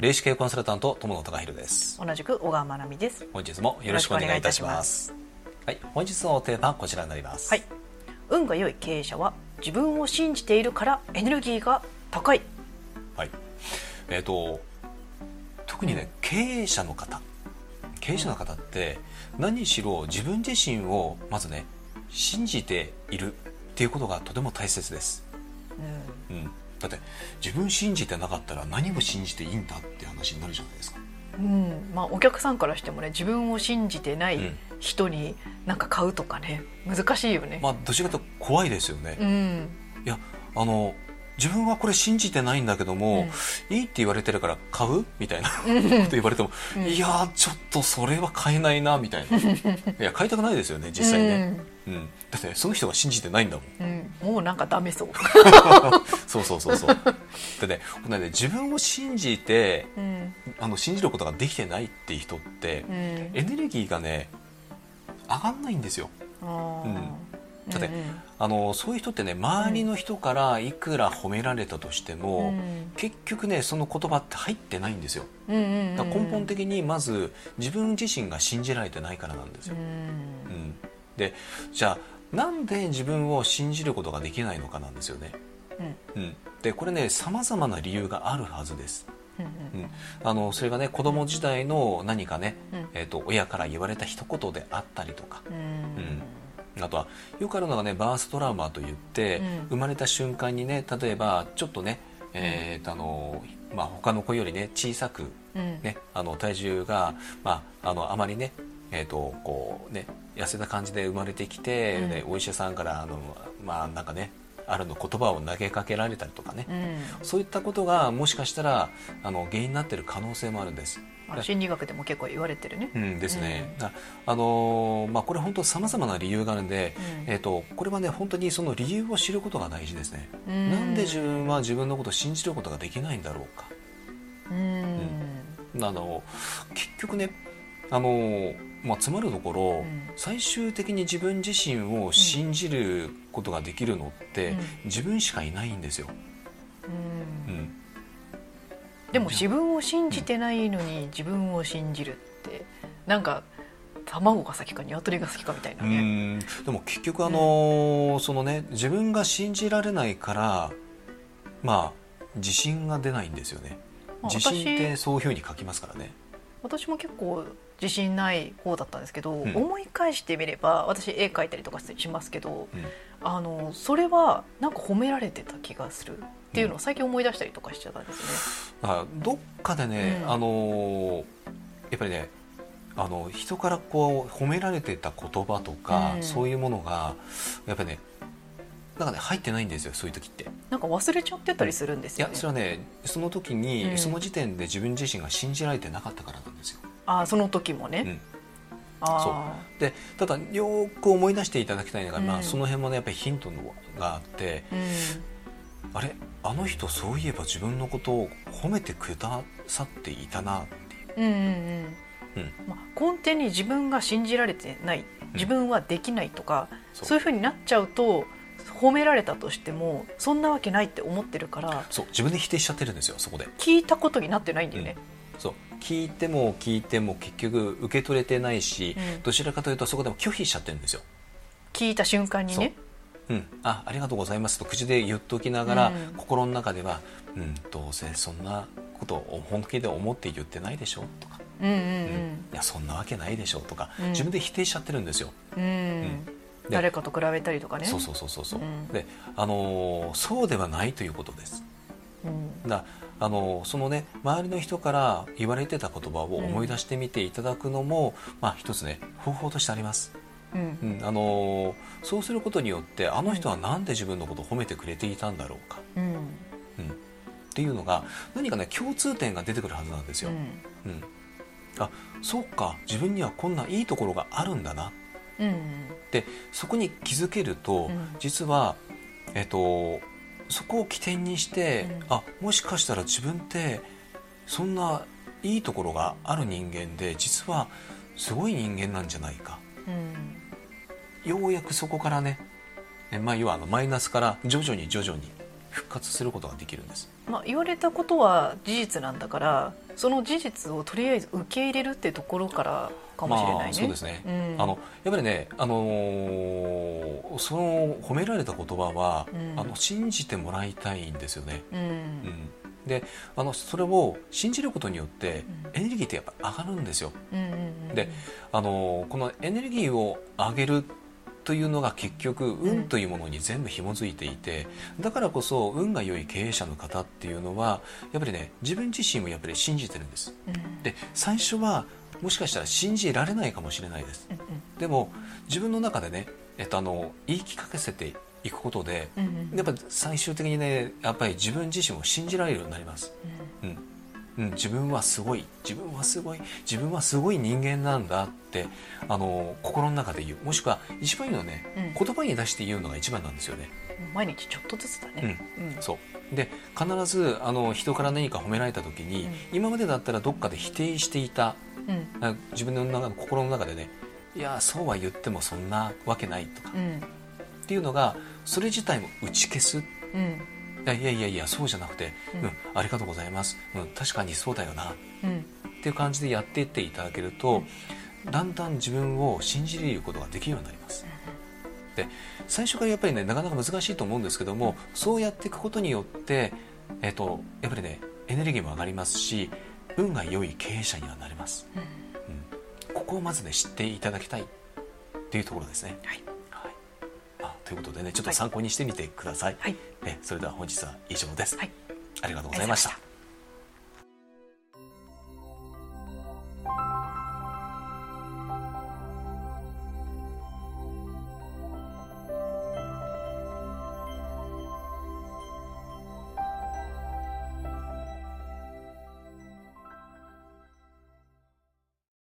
霊視系コンサルタント友野孝弘です。同じく小川真奈美です。本日もよろしくお願いいたします。はい本日のテーマはこちらになります。はい。運が良い経営者は自分を信じているからエネルギーが高い。はい。えっ、ー、と特にね、うん、経営者の方。経営者の方って何しろ自分自身をまずね信じているっていうことがとても大切です、うん、うん、だって自分信じてなかったら何を信じていいんだって話になるじゃないですか。うんまあ、お客さんからしてもね自分を信じてない人になんか買うとかね難しいよね。まあ、どちらかと怖いですよね。うん、いやあの自分はこれ信じてないんだけども、うん、いいって言われてるから買う？みたいなこと言われても、うん、いやちょっとそれは買えないなみたいな。いや買いたくないですよね実際ね、うん、うん、だってその人が信じてないんだもん、もうなんかダメそう。そうそうそうそう。でねね自分を信じて、あの信じることができてないっていう人って、エネルギーがね上がんないんですよ、うんだって、あのそういう人ってね周りの人からいくら褒められたとしても、うん、結局ねその言葉って入ってないんですよ、うんうんうん、だ根本的にまず自分自身が信じられてないからなんですよ、うん、うん、でじゃあなんで自分を信じることができないのかなんですよね、うん。でこれねさまざまな理由があるはずです、うん、あのそれがね子供時代の何かね、えーと、と親から言われた一言であったりとか、うんあとはよくあるのがねバーストラウマといって、うん、生まれた瞬間にね例えばちょっとね、えーとあのまあ、他の子よりね小さく、ね、あの体重が、まあ、あのあまりねえーとこうね、痩せた感じで生まれてきて、ね、お医者さんからあの、まあ、なんかねあるの言葉を投げかけられたりとかね、うん、そういったことがもしかしたらあの原因になっている可能性もあるんです。心理学でも結構言われてるね。うん、ですね。うん、あのまあこれ本当さまざまな理由があるんで、うん、えっ、ー、とこれはね本当にその理由を知ることが大事ですね。うん、なんで自分は自分のことを信じることができないんだろうか。うん、あの結局ねあのまあ、つまるところ、うん、最終的に自分自身を信じることができるのって、うん、自分しかいないんですよ。うん、でも自分を信じてないのに自分を信じるってなんか卵が先か鶏が先かみたいなね。でも結局あの、そのね自分が信じられないからまあ自信が出ないんですよね。自信ってそういうふうに書きますからね。私も結構自信ない方だったんですけど、うん、思い返してみれば私絵描いたりとかしますけど、うん、あのそれはなんか褒められてた気がするっていうのを最近思い出したりとかしちゃったんですね。うん、どっかでね、あのやっぱりねあの人からこう褒められてた言葉とか、そういうものがやっぱりねなんかね入ってないんですよそういう時って。なんか忘れちゃってたりするんですよ、ね、いやそれはねその時に、その時点で自分自身が信じられてなかったからなんですよ。あその時もね、うん。そう。でただよく思い出していただきたいのが、うん、まあ、その辺もねやっぱりヒントがあって、うん、あれ？あの人そういえば自分のことを褒めてくれたさっていたなっていう。うんうんうん。うん。まあ、根底に自分が信じられてない自分はできないとか、う。ん、そういうふうになっちゃうと褒められたとしてもそんなわけないって思ってるからそう自分で否定しちゃってるんですよそこで。聞いたことになってないんだよね、うん、そう。聞いても聞いても結局受け取れてないし、うん、どちらかというとそこでも拒否しちゃってるんですよ。聞いた瞬間にね。う。ん、あありがとうございますと口で言っときながら、うん、心の中では、うん、どうせそんなことを本気で思って言ってないでしょ？とか、うんうんうん。うん、いやそんなわけないでしょ？とか、自分で否定しちゃってるんですよ。うん誰かと比べたりとかね。そうそうそうそうそう、ん、であのそうではないということです、うん、だあのそのね周りの人から言われてた言葉を思い出してみていただくのも、うん、まあ一つね方法としてあります、うん。うん、あのそうすることによってあの人は何で自分のことを褒めてくれていたんだろうか、うん。うん、っていうのが何かね共通点が出てくるはずなんですよ。うん。あそうか自分にはこんないいところがあるんだなうん、でそこに気づけると、うん、実は、えっと、そこを起点にして、うん、あもしかしたら自分ってそんないいところがある人間で実はすごい人間なんじゃないか、ようやくそこからね、まあ、要はあのマイナスから徐々に徐々に復活することができるんです、まあ、言われたことは事実なんだからその事実をとりあえず受け入れるっていうところからかもしれないね、まあ、そうですね、うん、あのやっぱりね、あのー、その褒められた言葉は、うん、あの信じてもらいたいんですよね、うん、うん、であのそれを信じることによってエネルギーってやっぱ上がるんですよ、であのこのエネルギーを上げるというのが結局運というものに全部紐づいていてだからこそ運が良い経営者の方っていうのはやっぱりね自分自身もやっぱり信じてるんです、で最初はもしかしたら信じられないかもしれないです、でも自分の中でね、えっと、あの言い聞かせていくことで、やっぱり最終的にねやっぱり自分自身を信じられるようになります、うんうん、自分はすごい自分はすごい自分はすごい人間なんだってあの心の中で言う。もしくは一番いいのはね、うん、言葉に出して言うのが一番なんですよね。毎日ちょっとずつだね、うん、うん、そう。で必ずあの人から何か褒められた時に、今までだったらどっかで否定していた、自分の中の心の中でねいやそうは言ってもそんなわけないとか、っていうのがそれ自体も打ち消す、いやいやいやいやそうじゃなくて、うん、うん、ありがとうございます、うん、確かにそうだよな、うん、っていう感じでやっていっていただけると、だんだん自分を信じることができるようになります。で最初からやっぱりねなかなか難しいと思うんですけどもそうやっていくことによって、えーと、やっぱりねエネルギーも上がりますし運が良い経営者にはなれます、うん、ここをまずね知っていただきたいっていうところですね。はいということでねちょっと参考にしてみてください、はい、えそれでは本日は以上です、はい、ありがとうございました